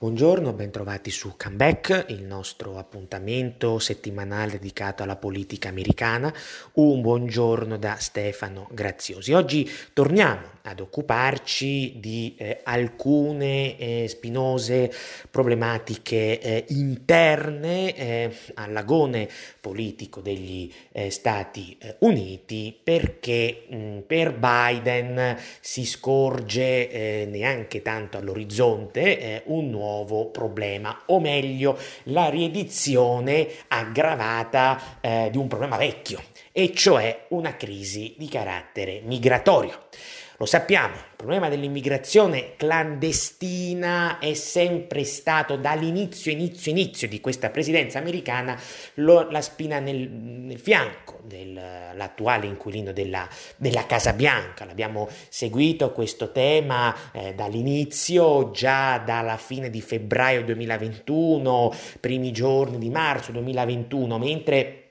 Buongiorno, bentrovati su Comeback, il nostro appuntamento settimanale dedicato alla politica americana. Un buongiorno da Stefano Graziosi. Oggi torniamo ad occuparci di eh, alcune eh, spinose problematiche eh, interne eh, all'agone politico degli eh, Stati eh, Uniti perché mh, per Biden si scorge neanche tanto all'orizzonte un nuovo problema o meglio la riedizione aggravata di un problema vecchio e cioè una crisi di carattere migratorio. Lo sappiamo, il problema dell'immigrazione clandestina è sempre stato dall'inizio, inizio, inizio di questa presidenza americana lo, la spina nel, nel fianco dell'attuale inquilino della, della, Casa Bianca. L'abbiamo seguito questo tema eh, dall'inizio, già dalla fine di febbraio 2021, primi giorni di marzo 2021, mentre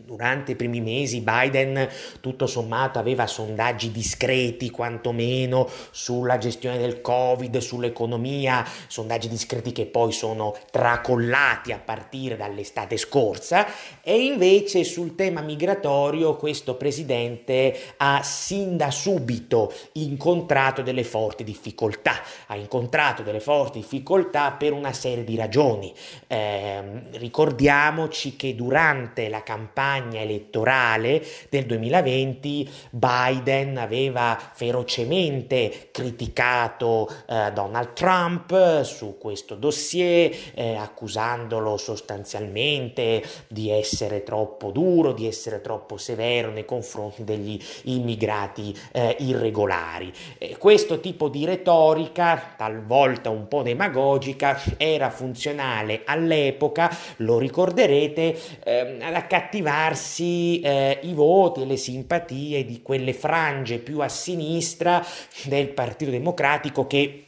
Durante i primi mesi Biden tutto sommato aveva sondaggi discreti quantomeno sulla gestione del Covid, sull'economia, sondaggi discreti che poi sono tracollati a partire dall'estate scorsa e invece sul tema migratorio questo presidente ha sin da subito incontrato delle forti difficoltà, ha incontrato delle forti difficoltà per una serie di ragioni. Eh, ricordiamoci che durante la campagna campagna elettorale del 2020 Biden aveva ferocemente criticato eh, Donald Trump su questo dossier, eh, accusandolo sostanzialmente di essere troppo duro, di essere troppo severo nei confronti degli immigrati eh, irregolari. questo tipo di retorica, talvolta un po' demagogica, era funzionale all'epoca, lo ricorderete, ehm, ad accattivare guadagnarsi eh, i voti e le simpatie di quelle frange più a sinistra del Partito Democratico che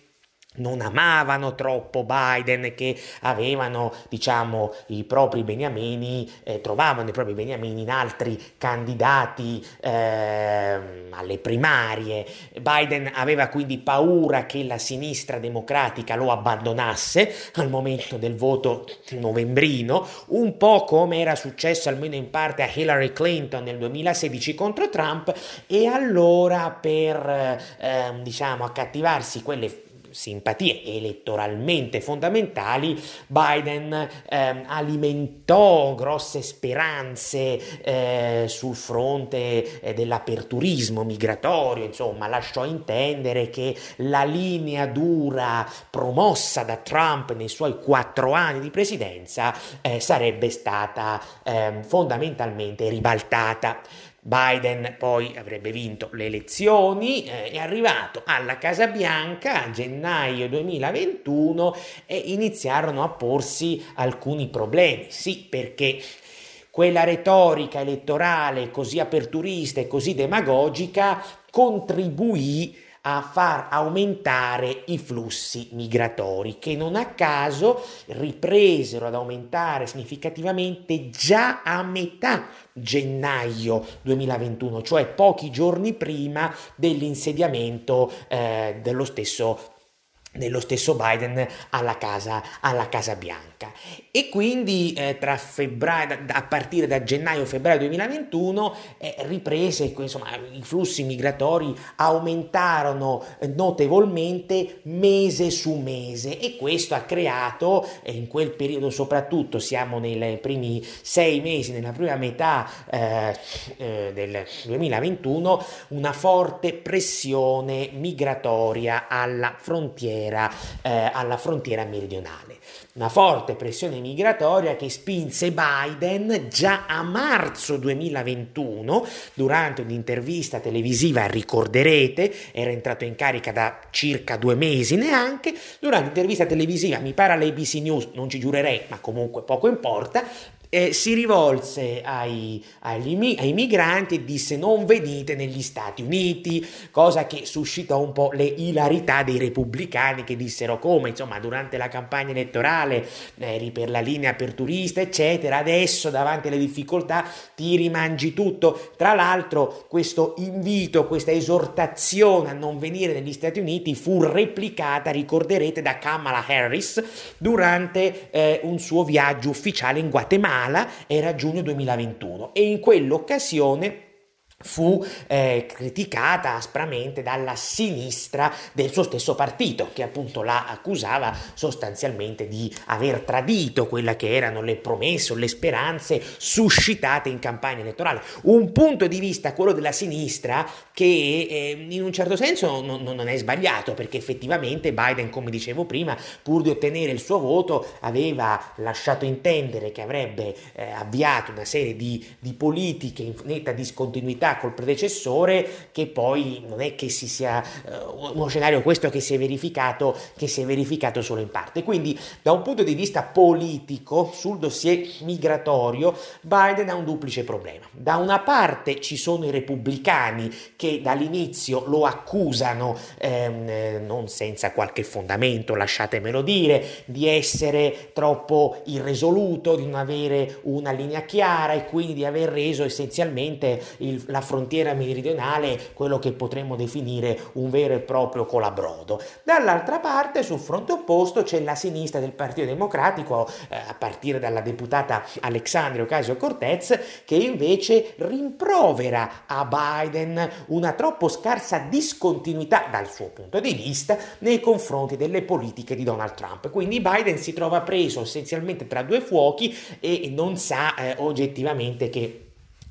non amavano troppo Biden, che avevano, diciamo, i propri beniamini, eh, trovavano i propri beniamini in altri candidati eh, alle primarie. Biden aveva quindi paura che la sinistra democratica lo abbandonasse al momento del voto novembrino, un po' come era successo almeno in parte a Hillary Clinton nel 2016 contro Trump, e allora per, eh, diciamo, accattivarsi quelle simpatie elettoralmente fondamentali, Biden eh, alimentò grosse speranze eh, sul fronte eh, dell'aperturismo migratorio, insomma lasciò intendere che la linea dura promossa da Trump nei suoi quattro anni di presidenza eh, sarebbe stata ehm, fondamentalmente ribaltata. Biden poi avrebbe vinto le elezioni, eh, è arrivato alla Casa Bianca a gennaio 2021 e iniziarono a porsi alcuni problemi. Sì, perché quella retorica elettorale così aperturista e così demagogica contribuì a far aumentare i flussi migratori che non a caso ripresero ad aumentare significativamente già a metà gennaio 2021, cioè pochi giorni prima dell'insediamento eh, dello stesso dello stesso Biden alla Casa, alla casa Bianca. E quindi eh, tra febbraio, a partire da gennaio-febbraio 2021 eh, riprese, insomma, i flussi migratori aumentarono eh, notevolmente mese su mese e questo ha creato, eh, in quel periodo soprattutto, siamo nei primi sei mesi, nella prima metà eh, eh, del 2021, una forte pressione migratoria alla frontiera frontiera, eh, alla frontiera meridionale. Una forte pressione migratoria che spinse Biden già a marzo 2021, durante un'intervista televisiva, ricorderete, era entrato in carica da circa due mesi neanche, durante un'intervista televisiva, mi pare all'ABC News, non ci giurerei, ma comunque poco importa, eh, si rivolse ai, agli, ai migranti e disse non venite negli Stati Uniti, cosa che suscitò un po' le ilarità dei repubblicani che dissero come, insomma, durante la campagna elettorale eri per la linea aperturista, eccetera, adesso davanti alle difficoltà ti rimangi tutto. Tra l'altro questo invito, questa esortazione a non venire negli Stati Uniti fu replicata, ricorderete, da Kamala Harris durante eh, un suo viaggio ufficiale in Guatemala Guatemala era giugno 2021 e in quell'occasione fu eh, criticata aspramente dalla sinistra del suo stesso partito, che appunto la accusava sostanzialmente di aver tradito quelle che erano le promesse o le speranze suscitate in campagna elettorale. Un punto di vista, quello della sinistra, che eh, in un certo senso non, non, è sbagliato, perché effettivamente Biden, come dicevo prima, pur di ottenere il suo voto, aveva lasciato intendere che avrebbe eh, avviato una serie di, di politiche in netta discontinuità col predecessore che poi non è che si sia uh, uno scenario questo che si è verificato che si è verificato solo in parte. Quindi da un punto di vista politico sul dossier migratorio Biden ha un duplice problema. Da una parte ci sono i repubblicani che dall'inizio lo accusano ehm, eh, non senza qualche fondamento lasciatemelo dire di essere troppo irresoluto di non avere una linea chiara e quindi di aver reso essenzialmente il, la la frontiera meridionale quello che potremmo definire un vero e proprio colabrodo. Dall'altra parte, sul fronte opposto, c'è la sinistra del Partito Democratico, eh, a partire dalla deputata Alexandria Ocasio-Cortez, che invece rimprovera a Biden una troppo scarsa discontinuità dal suo punto di vista nei confronti delle politiche di Donald Trump. Quindi Biden si trova preso essenzialmente tra due fuochi e non sa eh, oggettivamente che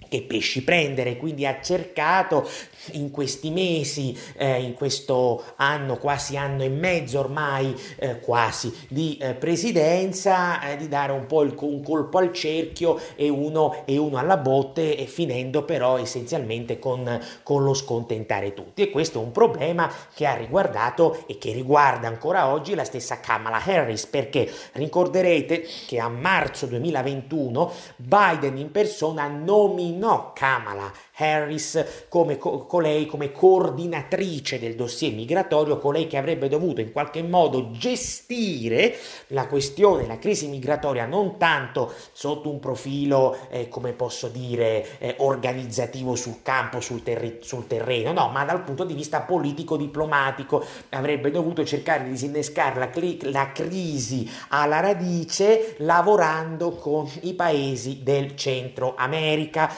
che pesci prendere, quindi ha cercato in questi mesi, eh, in questo anno, quasi anno e mezzo ormai, eh, quasi, di eh, presidenza, eh, di dare un po' il, un colpo al cerchio e uno, e uno alla botte, e finendo però essenzialmente con, con lo scontentare tutti. E questo è un problema che ha riguardato e che riguarda ancora oggi la stessa Kamala Harris, perché ricorderete che a marzo 2021 Biden in persona nominò Kamala Harris come co- colei come coordinatrice del dossier migratorio, colei che avrebbe dovuto in qualche modo gestire la questione, la crisi migratoria non tanto sotto un profilo, eh, come posso dire, eh, organizzativo sul campo, sul, terri- sul terreno, no, ma dal punto di vista politico-diplomatico. Avrebbe dovuto cercare di disinnescare la, cli- la crisi alla radice lavorando con i paesi del Centro America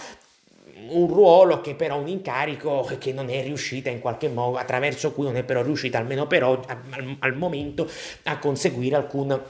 un ruolo che però un incarico che non è riuscita in qualche modo, attraverso cui non è però riuscita almeno per oggi, al, al momento a conseguire alcun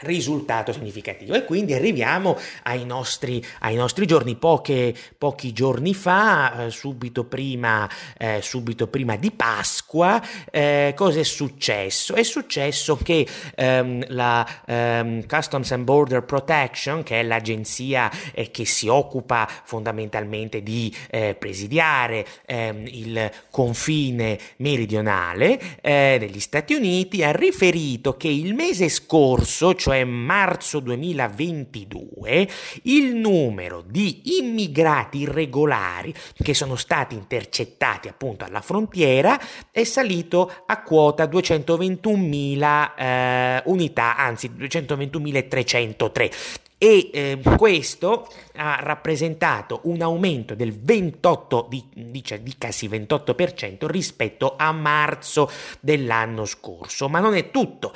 risultato significativo. E quindi arriviamo ai nostri, ai nostri giorni. Poche, pochi giorni fa eh, subito, prima, eh, subito prima di Pasqua eh, cosa è successo? È successo che ehm, la ehm, Customs and Border Protection che è l'agenzia eh, che si occupa fondamentalmente di eh, presidiare ehm, il confine meridionale eh, degli Stati Uniti ha riferito che il mese scorso cioè cioè marzo 2022, il numero di immigrati irregolari che sono stati intercettati appunto alla frontiera è salito a quota 221.000 eh, unità, anzi 221.303 e eh, questo ha rappresentato un aumento del 28 di, dice, di quasi 28% rispetto a marzo dell'anno scorso. Ma non è tutto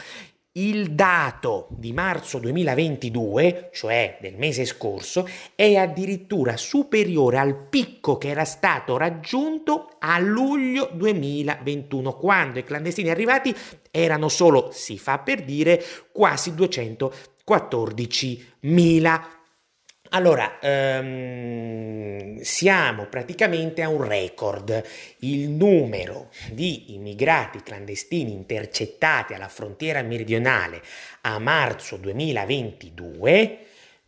il dato di marzo 2022, cioè del mese scorso, è addirittura superiore al picco che era stato raggiunto a luglio 2021, quando i clandestini arrivati erano solo, si fa per dire, quasi 214.000 allora, ehm, siamo praticamente a un record. Il numero di immigrati clandestini intercettati alla frontiera meridionale a marzo 2022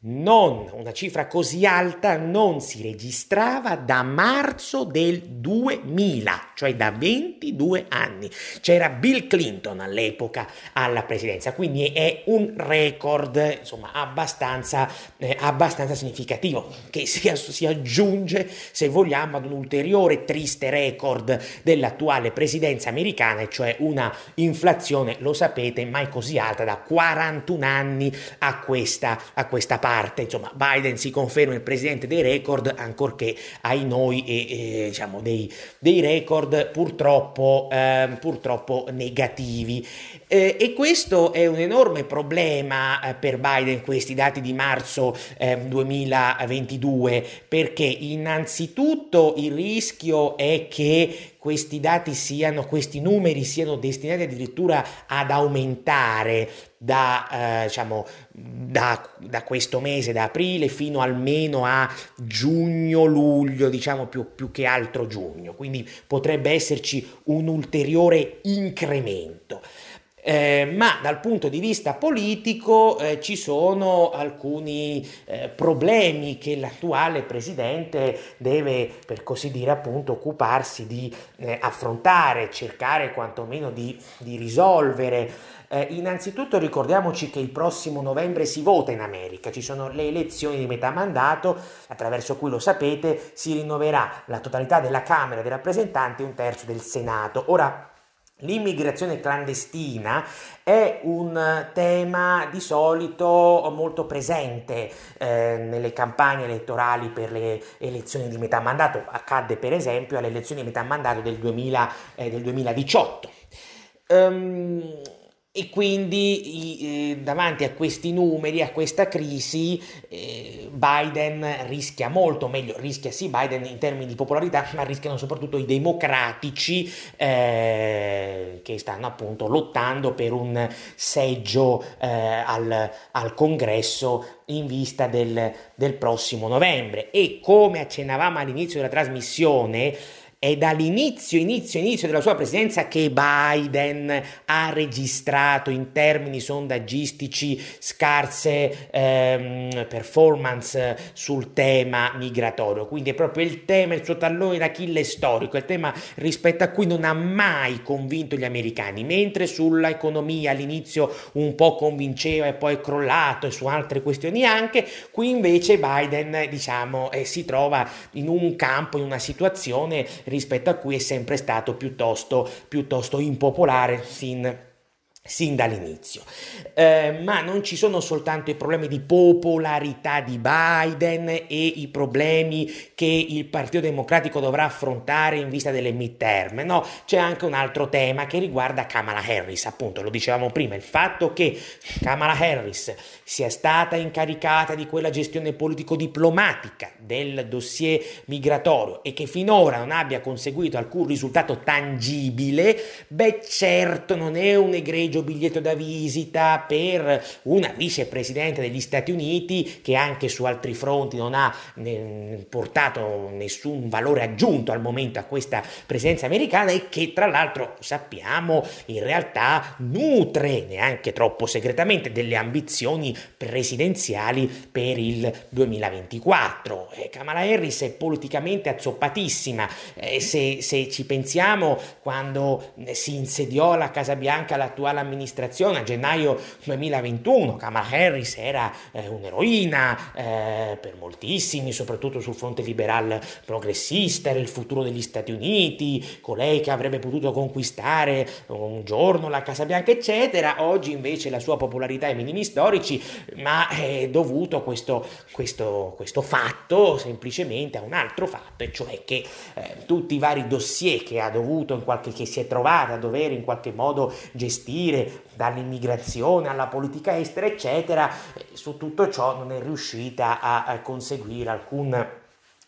non, una cifra così alta non si registrava da marzo del 2000, cioè da 22 anni. C'era Bill Clinton all'epoca alla presidenza, quindi è un record insomma, abbastanza, eh, abbastanza significativo che si, si aggiunge, se vogliamo, ad un ulteriore triste record dell'attuale presidenza americana, cioè una inflazione, lo sapete, mai così alta da 41 anni a questa, a questa parte parte, insomma, Biden si conferma il presidente dei record, ancorché ai noi e, e diciamo dei, dei, record purtroppo, eh, purtroppo negativi. Eh, e questo è un enorme problema eh, per Biden, questi dati di marzo 2022, ehm, perché innanzitutto il rischio è che questi dati siano, questi numeri siano destinati addirittura ad aumentare da, eh, diciamo, da, da, questo mese, da aprile fino almeno a giugno-luglio, diciamo più, più che altro giugno, quindi potrebbe esserci un ulteriore incremento. Eh, ma dal punto di vista politico eh, ci sono alcuni eh, problemi che l'attuale presidente deve, per così dire, appunto, occuparsi di eh, affrontare, cercare quantomeno di, di risolvere. Eh, innanzitutto ricordiamoci che il prossimo novembre si vota in America, ci sono le elezioni di metà mandato, attraverso cui lo sapete si rinnoverà la totalità della Camera dei rappresentanti e un terzo del Senato. Ora, L'immigrazione clandestina è un tema di solito molto presente eh, nelle campagne elettorali per le elezioni di metà mandato, accadde per esempio alle elezioni di metà mandato del, 2000, eh, del 2018. Um, ehm, e quindi eh, davanti a questi numeri, a questa crisi, eh, Biden rischia molto, meglio rischia sì Biden in termini di popolarità, ma rischiano soprattutto i democratici eh, che stanno appunto lottando per un seggio eh, al, al, congresso in vista del, del prossimo novembre. E come accennavamo all'inizio della trasmissione, è dall'inizio, inizio, inizio della sua presidenza che Biden ha registrato in termini sondaggistici scarse ehm, performance sul tema migratorio. Quindi è proprio il tema, il suo tallone d'Achille storico, il tema rispetto a cui non ha mai convinto gli americani, mentre sulla economia all'inizio un po' convinceva e poi è crollato e su altre questioni anche, qui invece Biden diciamo eh, si trova in un campo, in una situazione rispetto a cui è sempre stato piuttosto, piuttosto impopolare sin sin dall'inizio. Eh, ma non ci sono soltanto i problemi di popolarità di Biden e i problemi che il Partito Democratico dovrà affrontare in vista delle midterm, no, c'è anche un altro tema che riguarda Kamala Harris, appunto, lo dicevamo prima, il fatto che Kamala Harris sia stata incaricata di quella gestione politico-diplomatica del dossier migratorio e che finora non abbia conseguito alcun risultato tangibile, beh certo non è un egregio privilegio biglietto da visita per una vicepresidente degli Stati Uniti che anche su altri fronti non ha ne, portato nessun valore aggiunto al momento a questa presenza americana e che tra l'altro sappiamo in realtà nutre neanche troppo segretamente delle ambizioni presidenziali per il 2024. Eh, Kamala Harris è politicamente azzoppatissima, eh, se, se ci pensiamo quando si insediò alla Casa Bianca l'attuale amministrazione a gennaio 2021. Kamala Harris era eh, un'eroina eh, per moltissimi, soprattutto sul fronte liberal progressista, era il futuro degli Stati Uniti, colei che avrebbe potuto conquistare un giorno la Casa Bianca, eccetera. Oggi invece la sua popolarità ai minimi storici, ma è dovuto questo, questo, questo fatto semplicemente a un altro fatto, e cioè che eh, tutti i vari dossier che ha dovuto in qualche che si è trovata a dover in qualche modo gestire partire dall'immigrazione alla politica estera, eccetera, su tutto ciò non è riuscita a, a conseguire alcun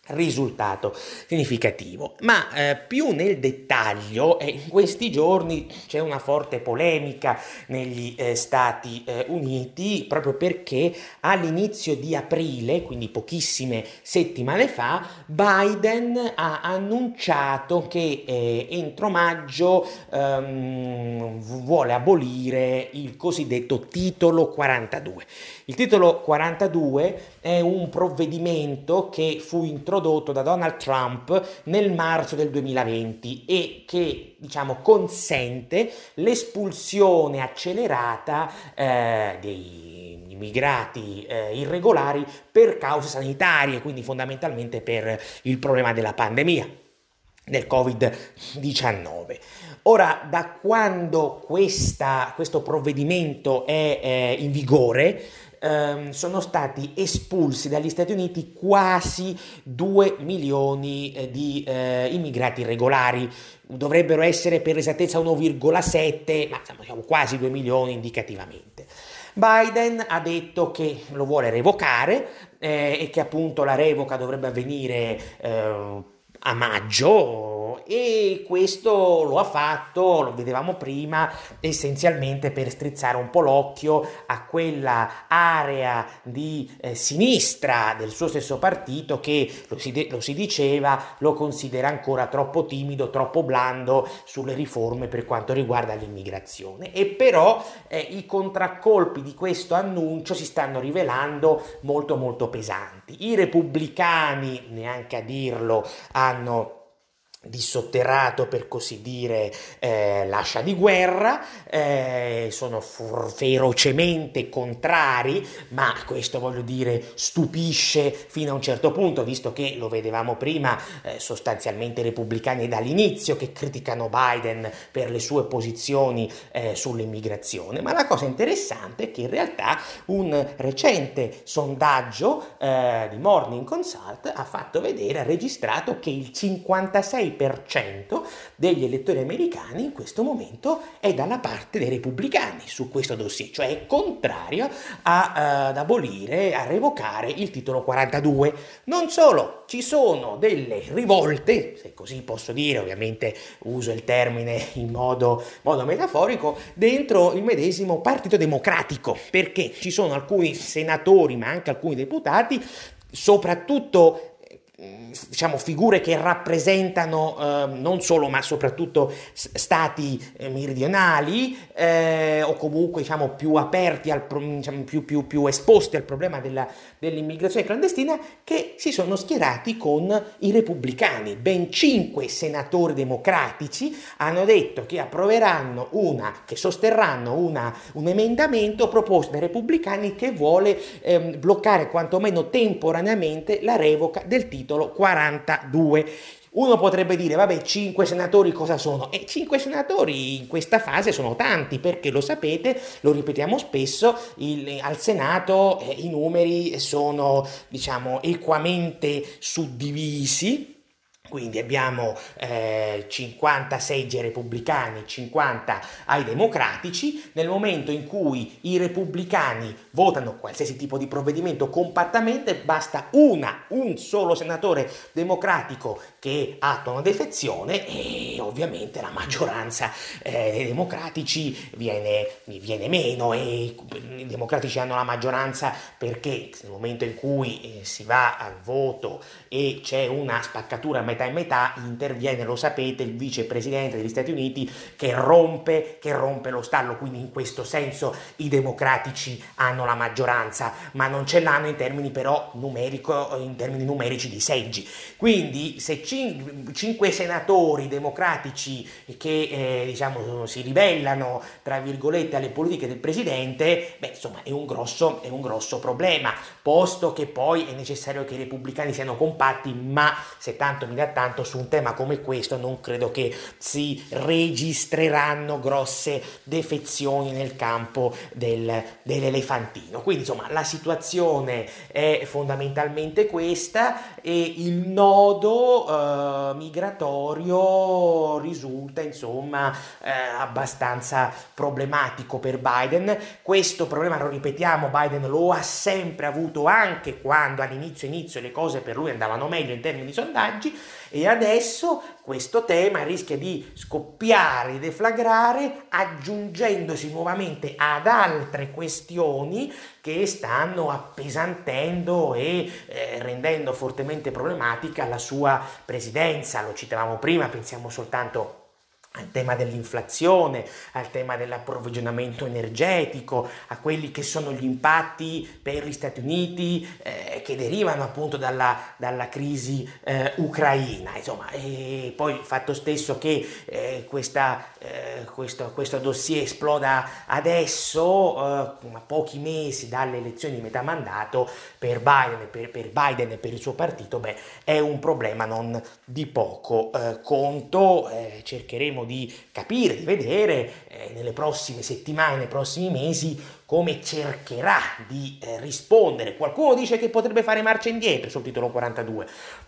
risultato significativo. Ma eh, più nel dettaglio, eh, in questi giorni c'è una forte polemica negli eh, Stati eh, Uniti proprio perché all'inizio di aprile, quindi pochissime settimane fa, Biden ha annunciato che eh, entro maggio ehm, vuole abolire il cosiddetto titolo 42. Il titolo 42 è un provvedimento che fu introdotto da Donald Trump nel marzo del 2020 e che diciamo consente l'espulsione accelerata eh, dei immigrati eh, irregolari per cause sanitarie, quindi fondamentalmente per il problema della pandemia del Covid-19. Ora, da quando questa, questo provvedimento è eh, in vigore, ehm, sono stati espulsi dagli Stati Uniti quasi 2 milioni eh, di eh, immigrati irregolari. Dovrebbero essere per l'esattezza 1,7, ma diciamo quasi 2 milioni indicativamente. Biden ha detto che lo vuole revocare eh, e che appunto la revoca dovrebbe avvenire eh, a maggio e questo lo ha fatto, lo vedevamo prima, essenzialmente per strizzare un po' l'occhio a quella area di eh, sinistra del suo stesso partito che lo si, de- lo si diceva lo considera ancora troppo timido, troppo blando sulle riforme per quanto riguarda l'immigrazione. E però eh, i contraccolpi di questo annuncio si stanno rivelando molto molto pesanti. I repubblicani, neanche a dirlo, hanno di sotterrato per così dire eh, l'ascia di guerra eh, sono ferocemente contrari ma questo voglio dire stupisce fino a un certo punto visto che lo vedevamo prima eh, sostanzialmente repubblicani dall'inizio che criticano Biden per le sue posizioni eh, sull'immigrazione. Ma la cosa interessante è che in realtà un recente sondaggio eh, di Morning Consult ha fatto vedere ha registrato che il 56 6% degli elettori americani in questo momento è dalla parte dei repubblicani su questo dossier, cioè è contrario a, uh, ad abolire, a revocare il titolo 42. Non solo, ci sono delle rivolte, se così posso dire, ovviamente uso il termine in modo, modo metaforico, dentro il medesimo Partito Democratico, perché ci sono alcuni senatori, ma anche alcuni deputati, soprattutto diciamo, figure che rappresentano eh, non solo ma soprattutto stati eh, meridionali eh, o comunque diciamo, più aperti, al, diciamo, più, più, più, esposti al problema della, dell'immigrazione clandestina che si sono schierati con i repubblicani. Ben cinque senatori democratici hanno detto che approveranno una, che sosterranno una, un emendamento proposto dai repubblicani che vuole ehm, bloccare quantomeno temporaneamente la revoca del titolo titolo 42. Uno potrebbe dire, vabbè, 5 senatori cosa sono? E 5 senatori in questa fase sono tanti, perché lo sapete, lo ripetiamo spesso, il, al Senato eh, i numeri sono, diciamo, equamente suddivisi quindi abbiamo eh, 50 seggi ai repubblicani, 50 ai democratici. Nel momento in cui i repubblicani votano qualsiasi tipo di provvedimento compattamente, basta una, un solo senatore democratico che attua una defezione e ovviamente la maggioranza eh, dei democratici viene, viene, meno e i democratici hanno la maggioranza perché nel momento in cui eh, si va al voto e c'è una spaccatura a metà e metà interviene, lo sapete, il vicepresidente degli Stati Uniti che rompe, che rompe lo stallo, quindi in questo senso i democratici hanno la maggioranza, ma non ce l'hanno in termini però numerico, in termini numerici di seggi. Quindi se cin- cinque senatori democratici che eh, diciamo si ribellano tra virgolette alle politiche del presidente, beh insomma è un grosso, è un grosso problema, posto che poi è necessario che i repubblicani siano compatti, ma se tanto mi date frattanto su un tema come questo non credo che si registreranno grosse defezioni nel campo del, dell'elefantino. Quindi insomma la situazione è fondamentalmente questa e il nodo eh, migratorio risulta insomma eh, abbastanza problematico per Biden. Questo problema, lo ripetiamo, Biden lo ha sempre avuto anche quando all'inizio inizio le cose per lui andavano meglio in termini di sondaggi e adesso questo tema rischia di scoppiare, deflagrare, aggiungendosi nuovamente ad altre questioni che stanno appesantendo e eh, rendendo fortemente problematica la sua presidenza. Lo citavamo prima, pensiamo soltanto al tema dell'inflazione, al tema dell'approvvigionamento energetico, a quelli che sono gli impatti per gli Stati Uniti eh, che derivano appunto dalla, dalla crisi eh, ucraina. Insomma, e poi il fatto stesso che eh, questa, eh, questo, questo, dossier esploda adesso, eh, a pochi mesi dalle elezioni di metà mandato, per Biden, per, per Biden e per il suo partito, beh, è un problema non di poco eh, conto. cercheremo di capire, di vedere eh, nelle prossime settimane, nei prossimi mesi come cercherà di eh, rispondere. Qualcuno dice che potrebbe fare marcia indietro sul titolo 42,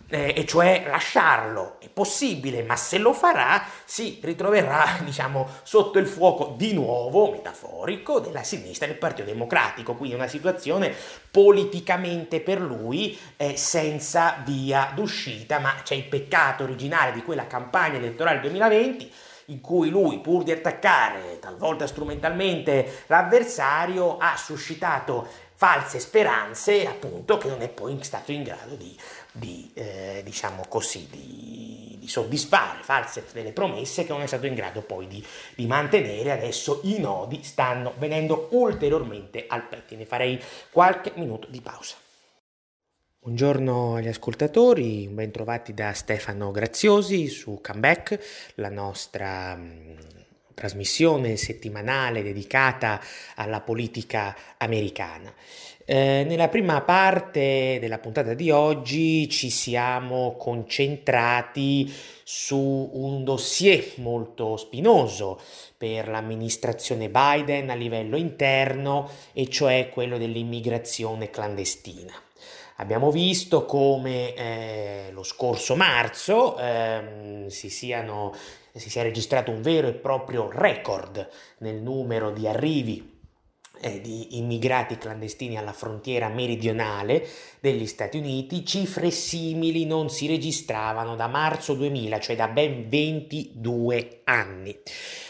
eh, e cioè lasciarlo. È possibile, ma se lo farà si ritroverà, diciamo, sotto il fuoco di nuovo, metaforico, della sinistra del Partito Democratico. Quindi una situazione politicamente per lui eh, senza via d'uscita, ma c'è il peccato originale di quella campagna elettorale 2020 in cui lui, pur di attaccare talvolta strumentalmente l'avversario, ha suscitato false speranze, appunto, che non è poi stato in grado di, di eh, diciamo così, di, di, soddisfare, false delle promesse che non è stato in grado poi di, di mantenere. Adesso i nodi stanno venendo ulteriormente al pettine. Farei qualche minuto di pausa. Buongiorno agli ascoltatori, bentrovati da Stefano Graziosi su Comeback, la nostra mm, trasmissione settimanale dedicata alla politica americana. Eh, nella prima parte della puntata di oggi ci siamo concentrati su un dossier molto spinoso per l'amministrazione Biden a livello interno e cioè quello dell'immigrazione clandestina. Abbiamo visto come eh, lo scorso marzo eh, si, siano, si sia registrato un vero e proprio record nel numero di arrivi eh, di immigrati clandestini alla frontiera meridionale degli Stati Uniti, cifre simili non si registravano da marzo 2000, cioè da ben 22 anni.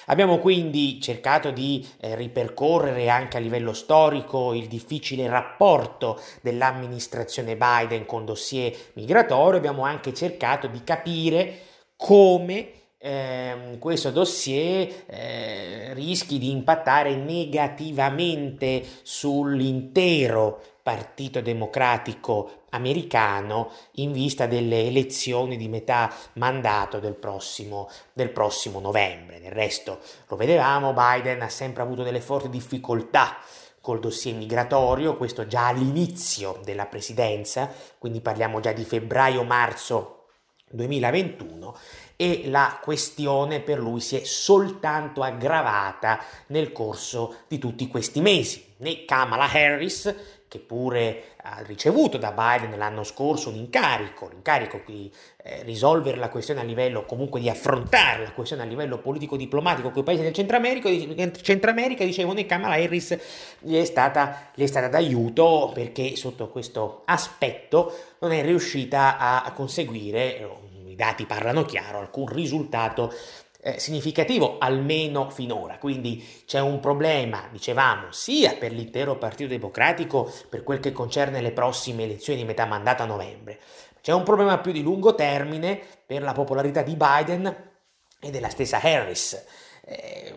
Abbiamo quindi cercato di eh, ripercorrere anche a livello storico il difficile rapporto dell'amministrazione Biden con dossier migratorio, abbiamo anche cercato di capire come eh, questo dossier eh, rischi di impattare negativamente sull'intero Partito Democratico americano in vista delle elezioni di metà mandato del prossimo, del prossimo novembre. Del resto, lo vedevamo, Biden ha sempre avuto delle forti difficoltà col dossier migratorio, questo già all'inizio della presidenza, quindi parliamo già di febbraio-marzo 2021 e la questione per lui si è soltanto aggravata nel corso di tutti questi mesi. Né Kamala Harris, che pure ha ricevuto da Biden l'anno scorso un incarico, l'incarico di eh, risolvere la questione a livello, comunque di affrontare la questione a livello politico-diplomatico con i paesi del Centro America, Centro America dicevano che Kamala Harris gli è, stata, gli è stata d'aiuto perché sotto questo aspetto non è riuscita a conseguire i dati parlano chiaro, alcun risultato eh, significativo, almeno finora. Quindi c'è un problema, dicevamo, sia per l'intero Partito Democratico per quel che concerne le prossime elezioni di metà mandato a novembre, c'è un problema più di lungo termine per la popolarità di Biden e della stessa Harris. Eh,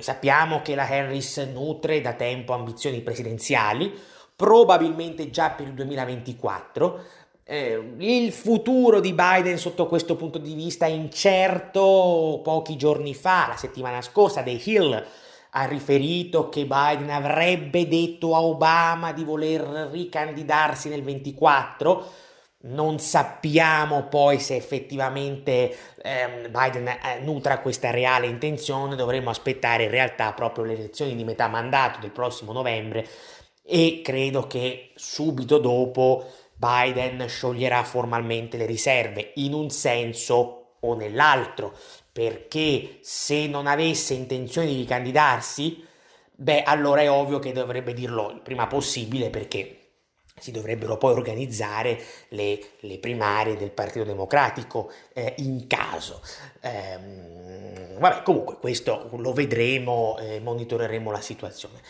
sappiamo che la Harris nutre da tempo ambizioni presidenziali, probabilmente già per il 2024, eh, il futuro di Biden sotto questo punto di vista è incerto. Pochi giorni fa, la settimana scorsa, The Hill ha riferito che Biden avrebbe detto a Obama di voler ricandidarsi nel 24. non sappiamo poi se effettivamente ehm, Biden eh, nutra questa reale intenzione, dovremmo aspettare in realtà proprio le elezioni di metà mandato del prossimo novembre e credo che subito dopo Biden scioglierà formalmente le riserve in un senso o nell'altro, perché se non avesse intenzione di ricandidarsi, beh, allora è ovvio che dovrebbe dirlo il prima possibile perché si dovrebbero poi organizzare le, le primarie del Partito Democratico eh, in caso. Eh, vabbè, comunque questo lo vedremo, eh, monitoreremo la situazione.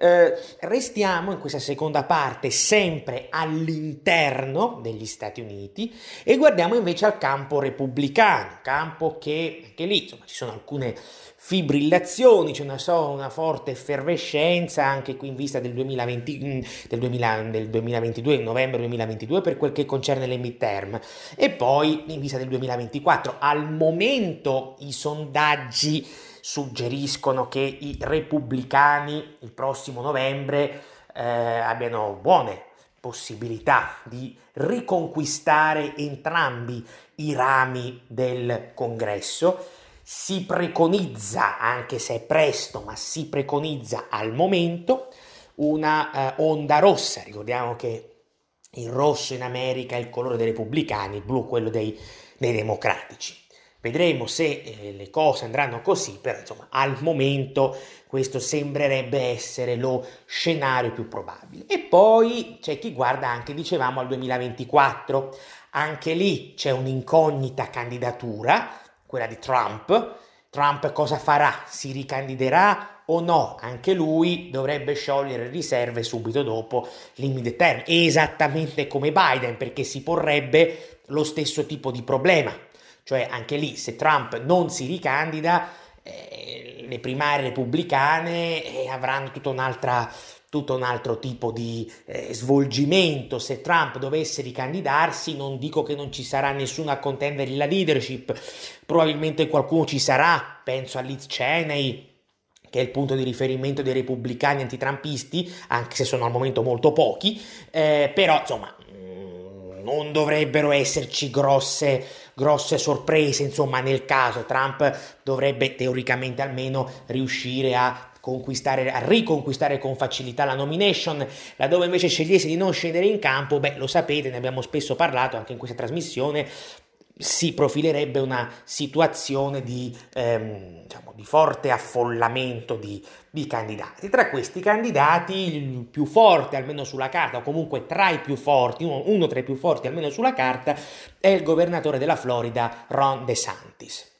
Eh, restiamo in questa seconda parte sempre all'interno degli Stati Uniti e guardiamo invece al campo repubblicano, campo che anche lì insomma, ci sono alcune fibrillazioni, c'è una, so, una, forte effervescenza anche qui in vista del, 2020, mm, del, 2000, del 2022, novembre 2022 per quel che concerne le midterm e poi in vista del 2024. Al momento i sondaggi suggeriscono che i repubblicani il prossimo novembre eh, abbiano buone possibilità di riconquistare entrambi i rami del congresso si preconizza, anche se è presto, ma si preconizza al momento una uh, onda rossa. Ricordiamo che il rosso in America è il colore dei repubblicani, il blu quello dei, dei democratici. Vedremo se eh, le cose andranno così, però insomma al momento questo sembrerebbe essere lo scenario più probabile. E poi c'è chi guarda anche, dicevamo, al 2024. Anche lì c'è un'incognita candidatura quella di Trump. Trump cosa farà? Si ricandiderà o no? Anche lui dovrebbe sciogliere riserve subito dopo l'immediate term, esattamente come Biden, perché si porrebbe lo stesso tipo di problema. Cioè anche lì, se Trump non si ricandida, eh, le primarie repubblicane eh, avranno tutta un'altra tutto un altro tipo di eh, svolgimento. Se Trump dovesse ricandidarsi, non dico che non ci sarà nessuna contender nella leadership, probabilmente qualcuno ci sarà, penso a Liz Cheney, che è il punto di riferimento dei repubblicani antitrampisti, anche se sono al momento molto pochi, eh, però insomma mm, non dovrebbero esserci grosse, grosse sorprese, insomma nel caso. Trump dovrebbe teoricamente almeno riuscire a conquistare, a riconquistare con facilità la nomination, laddove invece scegliesse di non scendere in campo, beh, lo sapete, ne abbiamo spesso parlato anche in questa trasmissione, si profilerebbe una situazione di, ehm, diciamo, di forte affollamento di, di, candidati. Tra questi candidati, il più forte, almeno sulla carta, o comunque tra i più forti, uno, uno tra i più forti, almeno sulla carta, è il governatore della Florida, Ron DeSantis.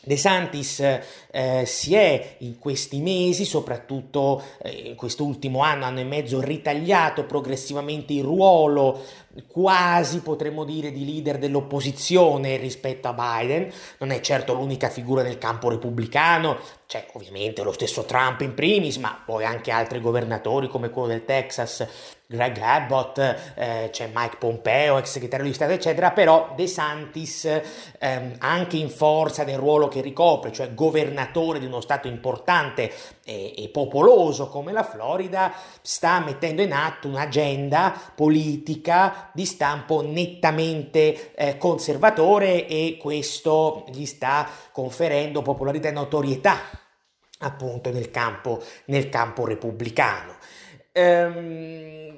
De Santis eh, si è in questi mesi, soprattutto eh, in quest'ultimo anno, anno e mezzo, ritagliato progressivamente il ruolo quasi potremmo dire di leader dell'opposizione rispetto a Biden, non è certo l'unica figura nel campo repubblicano, c'è ovviamente lo stesso Trump in primis, ma poi anche altri governatori come quello del Texas, Greg Abbott, eh, c'è Mike Pompeo, ex segretario di Stato, eccetera, però De Santis, ehm, anche in forza del ruolo che ricopre, cioè governatore di uno Stato importante e, e popoloso come la Florida, sta mettendo in atto un'agenda politica di stampo nettamente eh, conservatore e questo gli sta conferendo popolarità e notorietà appunto nel campo, nel campo repubblicano. Ehm,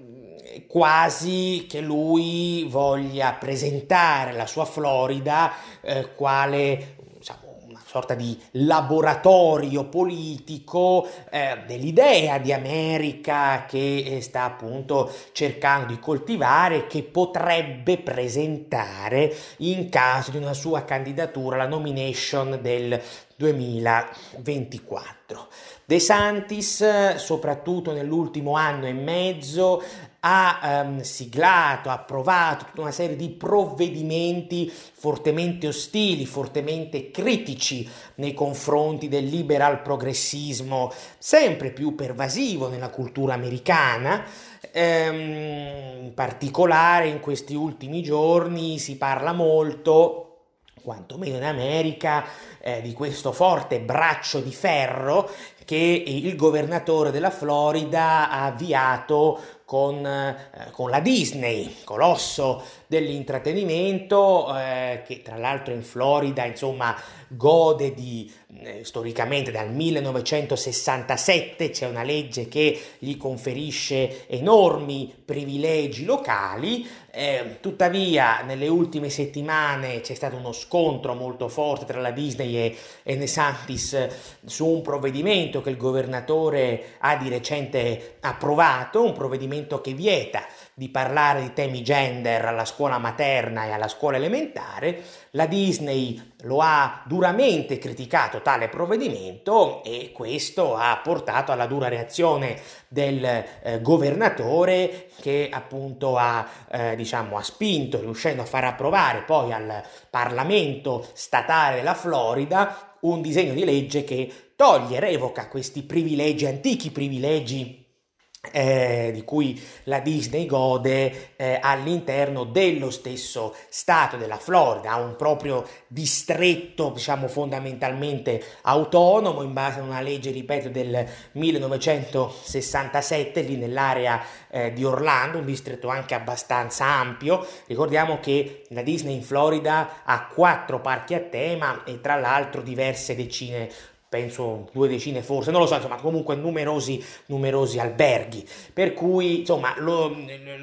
quasi che lui voglia presentare la sua Florida eh, quale diciamo, sorta di laboratorio politico eh, dell'idea di America che eh, sta appunto cercando di coltivare che potrebbe presentare in caso di una sua candidatura alla nomination del 2024. De Santis, soprattutto nell'ultimo anno e mezzo, ha um, siglato, approvato tutta una serie di provvedimenti fortemente ostili, fortemente critici nei confronti del liberal progressismo, sempre più pervasivo nella cultura americana. Ehm, in particolare in questi ultimi giorni si parla molto quantomeno in America, eh, di questo forte braccio di ferro che il governatore della Florida ha avviato con, eh, con la Disney, colosso dell'intrattenimento, eh, che tra l'altro in Florida, insomma, gode di eh, storicamente dal 1967 c'è una legge che gli conferisce enormi privilegi locali, eh, tuttavia nelle ultime settimane c'è stato uno scontro molto forte tra la Disney e, e Nesantis su un provvedimento che il governatore ha di recente approvato, un provvedimento che vieta di parlare di temi gender alla scuola materna e alla scuola elementare, la Disney lo ha duramente criticato tale provvedimento e questo ha portato alla dura reazione del eh, governatore che appunto ha, eh, diciamo, ha spinto, riuscendo a far approvare poi al Parlamento statale della Florida un disegno di legge che toglie, revoca questi privilegi, antichi privilegi eh, di cui la Disney gode eh, all'interno dello stesso stato della Florida, ha un proprio distretto, diciamo fondamentalmente autonomo in base a una legge, ripeto, del 1967 lì nell'area eh, di Orlando, un distretto anche abbastanza ampio. Ricordiamo che la Disney in Florida ha quattro parchi a tema e tra l'altro diverse decine penso due decine forse, non lo so, insomma comunque numerosi, numerosi alberghi, per cui insomma lo,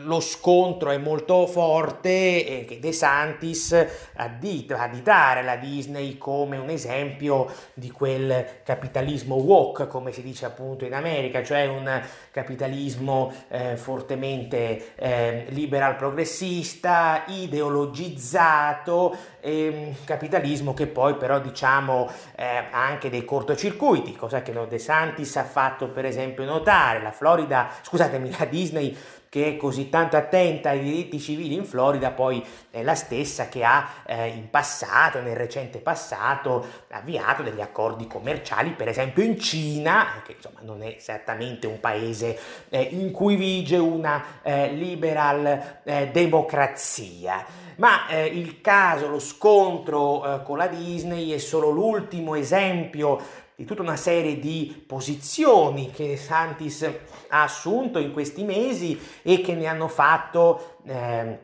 lo scontro è molto forte che De Santis addita, additare la Disney come un esempio di quel capitalismo woke, come si dice appunto in America, cioè un capitalismo eh, fortemente eh, liberal progressista, ideologizzato, eh, capitalismo che poi però diciamo eh, ha anche dei cortocircuiti, cosa che De Santis ha fatto per esempio notare, la Florida, scusatemi, la Disney che è così tanto attenta ai diritti civili in Florida, poi è la stessa che ha eh, in passato, nel recente passato, avviato degli accordi commerciali, per esempio in Cina, che insomma non è esattamente un paese eh, in cui vige una eh, liberal eh, democrazia. Ma eh, il caso, lo scontro eh, con la Disney è solo l'ultimo esempio di tutta una serie di posizioni che Santis ha assunto in questi mesi e che ne hanno fatto eh,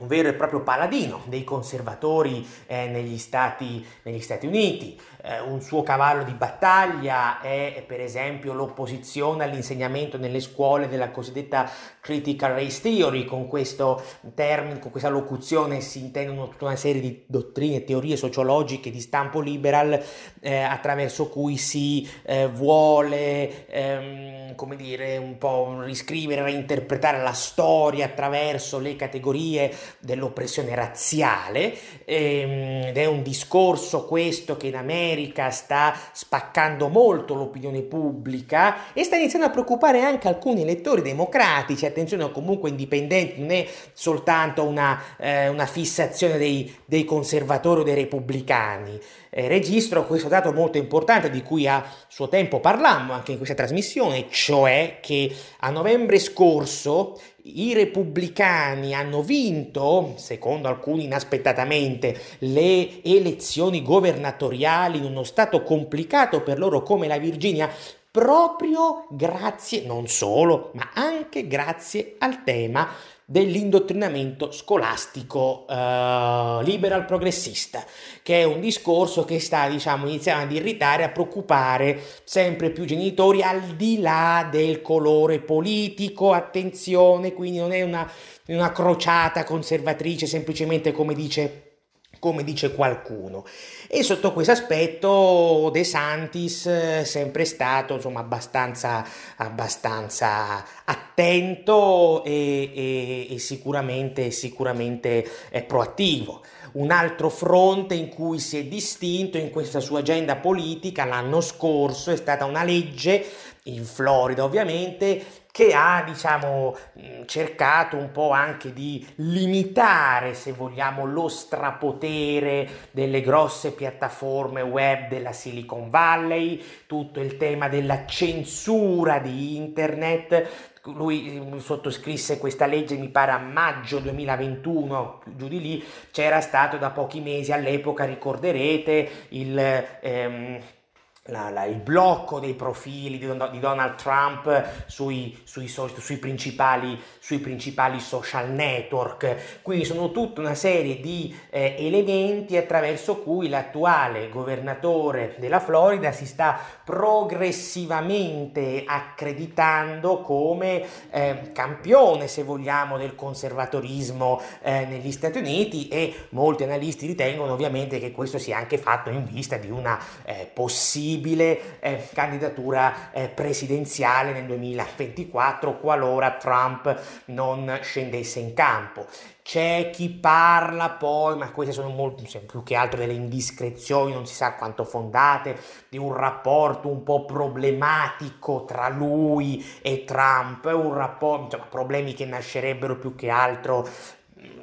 un vero e proprio paladino dei conservatori eh, negli, Stati, negli, Stati, Uniti. Eh, un suo cavallo di battaglia è per esempio l'opposizione all'insegnamento nelle scuole della cosiddetta critical race theory. Con questo termine, con questa locuzione si intendono tutta una serie di dottrine, teorie sociologiche di stampo liberal eh, attraverso cui si eh, vuole, ehm, come dire, un po' riscrivere, reinterpretare la storia attraverso le categorie dell'oppressione razziale ehm, ed è un discorso questo che in America sta spaccando molto l'opinione pubblica e sta iniziando a preoccupare anche alcuni elettori democratici, attenzione comunque indipendenti, non è soltanto una, eh, una fissazione dei, dei conservatori o dei repubblicani. Eh, registro questo dato molto importante di cui a suo tempo parlammo anche in questa trasmissione, cioè che a novembre scorso i repubblicani hanno vinto, secondo alcuni inaspettatamente, le elezioni governatoriali in uno stato complicato per loro come la Virginia, proprio grazie, non solo, ma anche grazie al tema dell'indottrinamento scolastico uh, liberal progressista, che è un discorso che sta, diciamo, iniziando ad irritare, a preoccupare sempre più genitori al di là del colore politico, attenzione, quindi non è una, una crociata conservatrice semplicemente come dice come dice qualcuno. E sotto questo aspetto De Santis è sempre stato insomma, abbastanza, abbastanza attento e, e, e sicuramente, sicuramente proattivo. Un altro fronte in cui si è distinto in questa sua agenda politica l'anno scorso è stata una legge in Florida ovviamente che ha diciamo cercato un po' anche di limitare se vogliamo lo strapotere delle grosse piattaforme web della Silicon Valley tutto il tema della censura di internet. Lui sottoscrisse questa legge mi pare a maggio 2021 giù di lì. C'era stato da pochi mesi all'epoca ricorderete il ehm, la, la, il blocco dei profili di, di Donald Trump sui, sui, sui, principali, sui, principali, social network. Quindi sono tutta una serie di eh, elementi attraverso cui l'attuale governatore della Florida si sta progressivamente accreditando come eh, campione, se vogliamo, del conservatorismo eh, negli Stati Uniti e molti analisti ritengono ovviamente che questo sia anche fatto in vista di una eh, possibile possibile eh, candidatura eh, presidenziale nel 2024 qualora Trump non scendesse in campo. C'è chi parla poi, ma queste sono molto, più che altro delle indiscrezioni, non si sa quanto fondate, di un rapporto un po' problematico tra lui e Trump, un rapporto, insomma, problemi che nascerebbero più che altro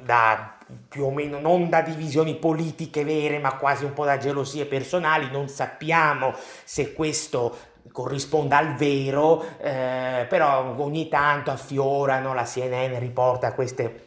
da più o meno non da divisioni politiche vere, ma quasi un po' da gelosie personali. Non sappiamo se questo corrisponda al vero, eh, però ogni tanto affiorano, la CNN riporta queste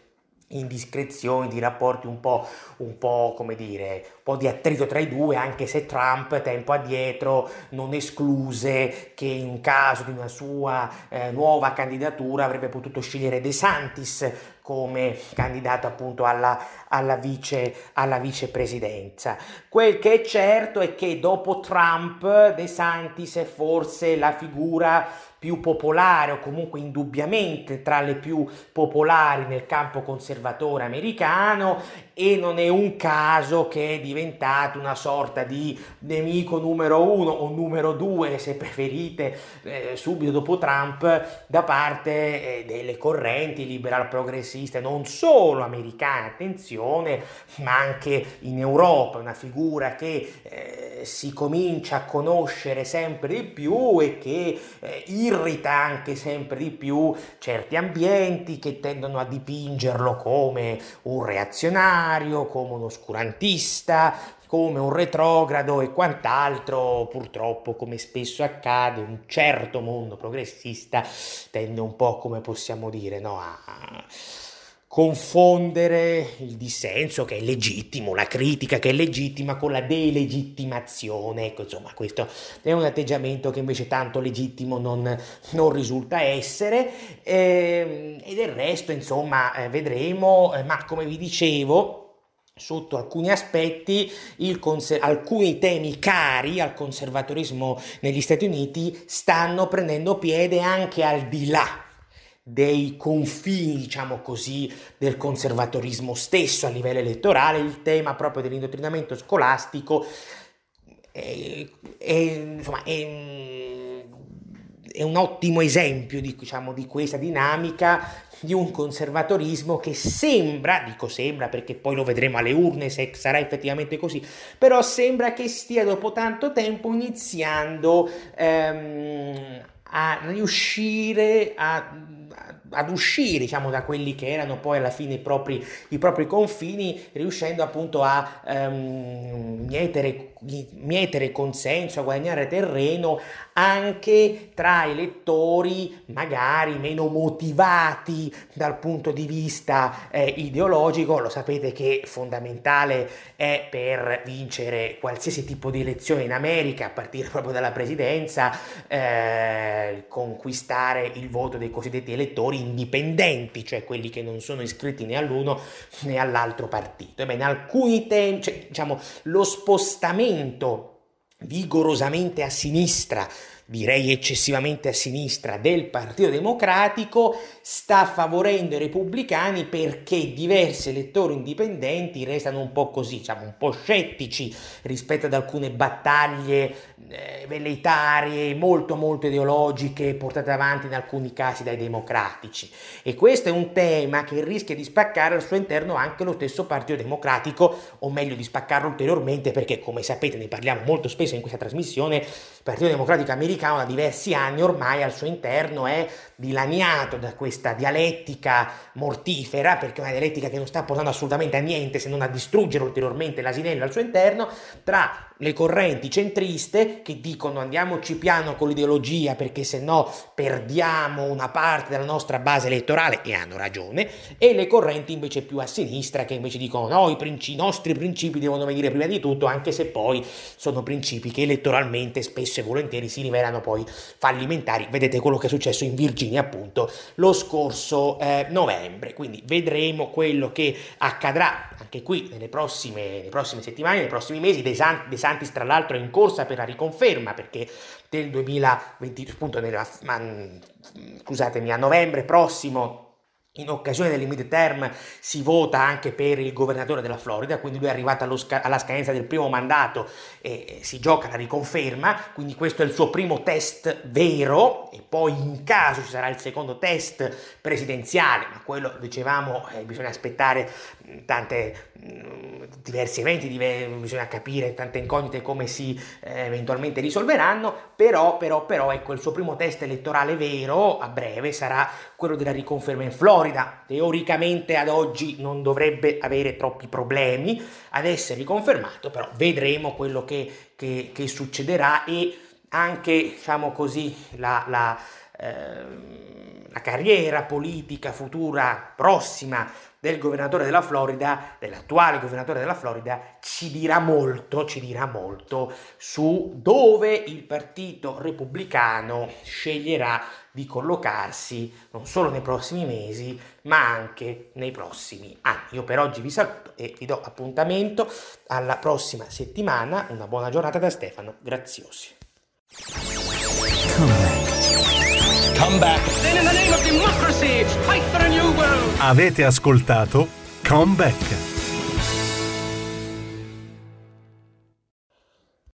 indiscrezioni, di rapporti un po', un po', come dire, un po' di attrito tra i due, anche se Trump tempo addietro non escluse che in caso di una sua eh, nuova candidatura avrebbe potuto scegliere De Santis come candidato appunto alla, alla, vice, alla vicepresidenza. Quel che è certo è che dopo Trump De Santis è forse la figura più popolare o comunque indubbiamente tra le più popolari nel campo conservatore americano e non è un caso che è diventato una sorta di nemico numero uno o numero due, se preferite, eh, subito dopo Trump da parte eh, delle correnti liberal progressiste, non solo americane, attenzione, ma anche in Europa, una figura che eh, si comincia a conoscere sempre di più e che eh, irrita anche sempre di più certi ambienti che tendono a dipingerlo come un reazionario come un oscurantista, come un retrogrado e quant'altro, purtroppo come spesso accade, un certo mondo progressista tende un po' come possiamo dire no, a confondere il dissenso che è legittimo, la critica che è legittima con la delegittimazione. Ecco, insomma, questo è un atteggiamento che invece tanto legittimo non, non risulta essere. Eh, e del resto, insomma, eh, vedremo, eh, ma come vi dicevo, sotto alcuni aspetti conser- alcuni temi cari al conservatorismo negli Stati Uniti stanno prendendo piede anche al di là dei confini, diciamo così, del conservatorismo stesso a livello elettorale, il tema proprio dell'indottrinamento scolastico è, è, insomma, è, è un ottimo esempio di, diciamo, di questa dinamica di un conservatorismo che sembra, dico sembra perché poi lo vedremo alle urne se sarà effettivamente così, però sembra che stia dopo tanto tempo iniziando ehm, a riuscire a ad uscire diciamo, da quelli che erano poi alla fine i propri, i propri confini, riuscendo appunto a um, mietere, mietere consenso, a guadagnare terreno anche tra i lettori magari meno motivati dal punto di vista eh, ideologico. Lo sapete che fondamentale è per vincere qualsiasi tipo di elezione in America, a partire proprio dalla presidenza, eh, conquistare il voto dei cosiddetti elettori indipendenti, cioè quelli che non sono iscritti né all'uno né all'altro partito. Ebbene, alcuni temi, cioè, diciamo, lo spostamento vigorosamente a sinistra direi eccessivamente a sinistra del Partito Democratico sta favorendo i repubblicani perché diversi elettori indipendenti restano un po' così, diciamo un po' scettici rispetto ad alcune battaglie eh, velleitarie, molto molto ideologiche portate avanti in alcuni casi dai democratici. E questo è un tema che rischia di spaccare al suo interno anche lo stesso Partito Democratico o meglio di spaccarlo ulteriormente perché come sapete ne parliamo molto spesso in questa trasmissione il Partito Democratico americano da diversi anni ormai al suo interno è dilaniato da questa dialettica mortifera perché è una dialettica che non sta portando assolutamente a niente se non a distruggere ulteriormente l'asinello al suo interno tra le correnti centriste che dicono andiamoci piano con l'ideologia perché se no perdiamo una parte della nostra base elettorale e hanno ragione, e le correnti invece più a sinistra che invece dicono no, i, princi- i nostri principi devono venire prima di tutto, anche se poi sono principi che elettoralmente spesso e volentieri si rivelano poi fallimentari. Vedete quello che è successo in Virginia appunto lo scorso eh, novembre, quindi vedremo quello che accadrà anche qui nelle prossime, nelle prossime settimane, nei prossimi mesi. De, San- De Santis tra l'altro è in corsa per la riconferma perché del 2020, appunto nella, scusatemi, a novembre prossimo in occasione del midterm si vota anche per il governatore della Florida, quindi lui è arrivato sca- alla scadenza del primo mandato e si gioca la riconferma, quindi questo è il suo primo test vero e poi in caso ci sarà il secondo test presidenziale, ma quello dicevamo eh, bisogna aspettare tante diversi eventi, bisogna capire tante incognite come si eh, eventualmente risolveranno, però, però, però ecco il suo primo test elettorale vero a breve sarà quello della riconferma in Florida. Teoricamente ad oggi non dovrebbe avere troppi problemi ad essere riconfermato, però vedremo quello che, che, che succederà e anche, diciamo così, la, la, eh, la carriera politica futura prossima del governatore della Florida, dell'attuale governatore della Florida, ci dirà molto, ci dirà molto su dove il partito repubblicano sceglierà di collocarsi non solo nei prossimi mesi, ma anche nei prossimi anni. Io per oggi vi saluto e vi do appuntamento alla prossima settimana. Una buona giornata da Stefano Graziosi. Avete ascoltato Come Back.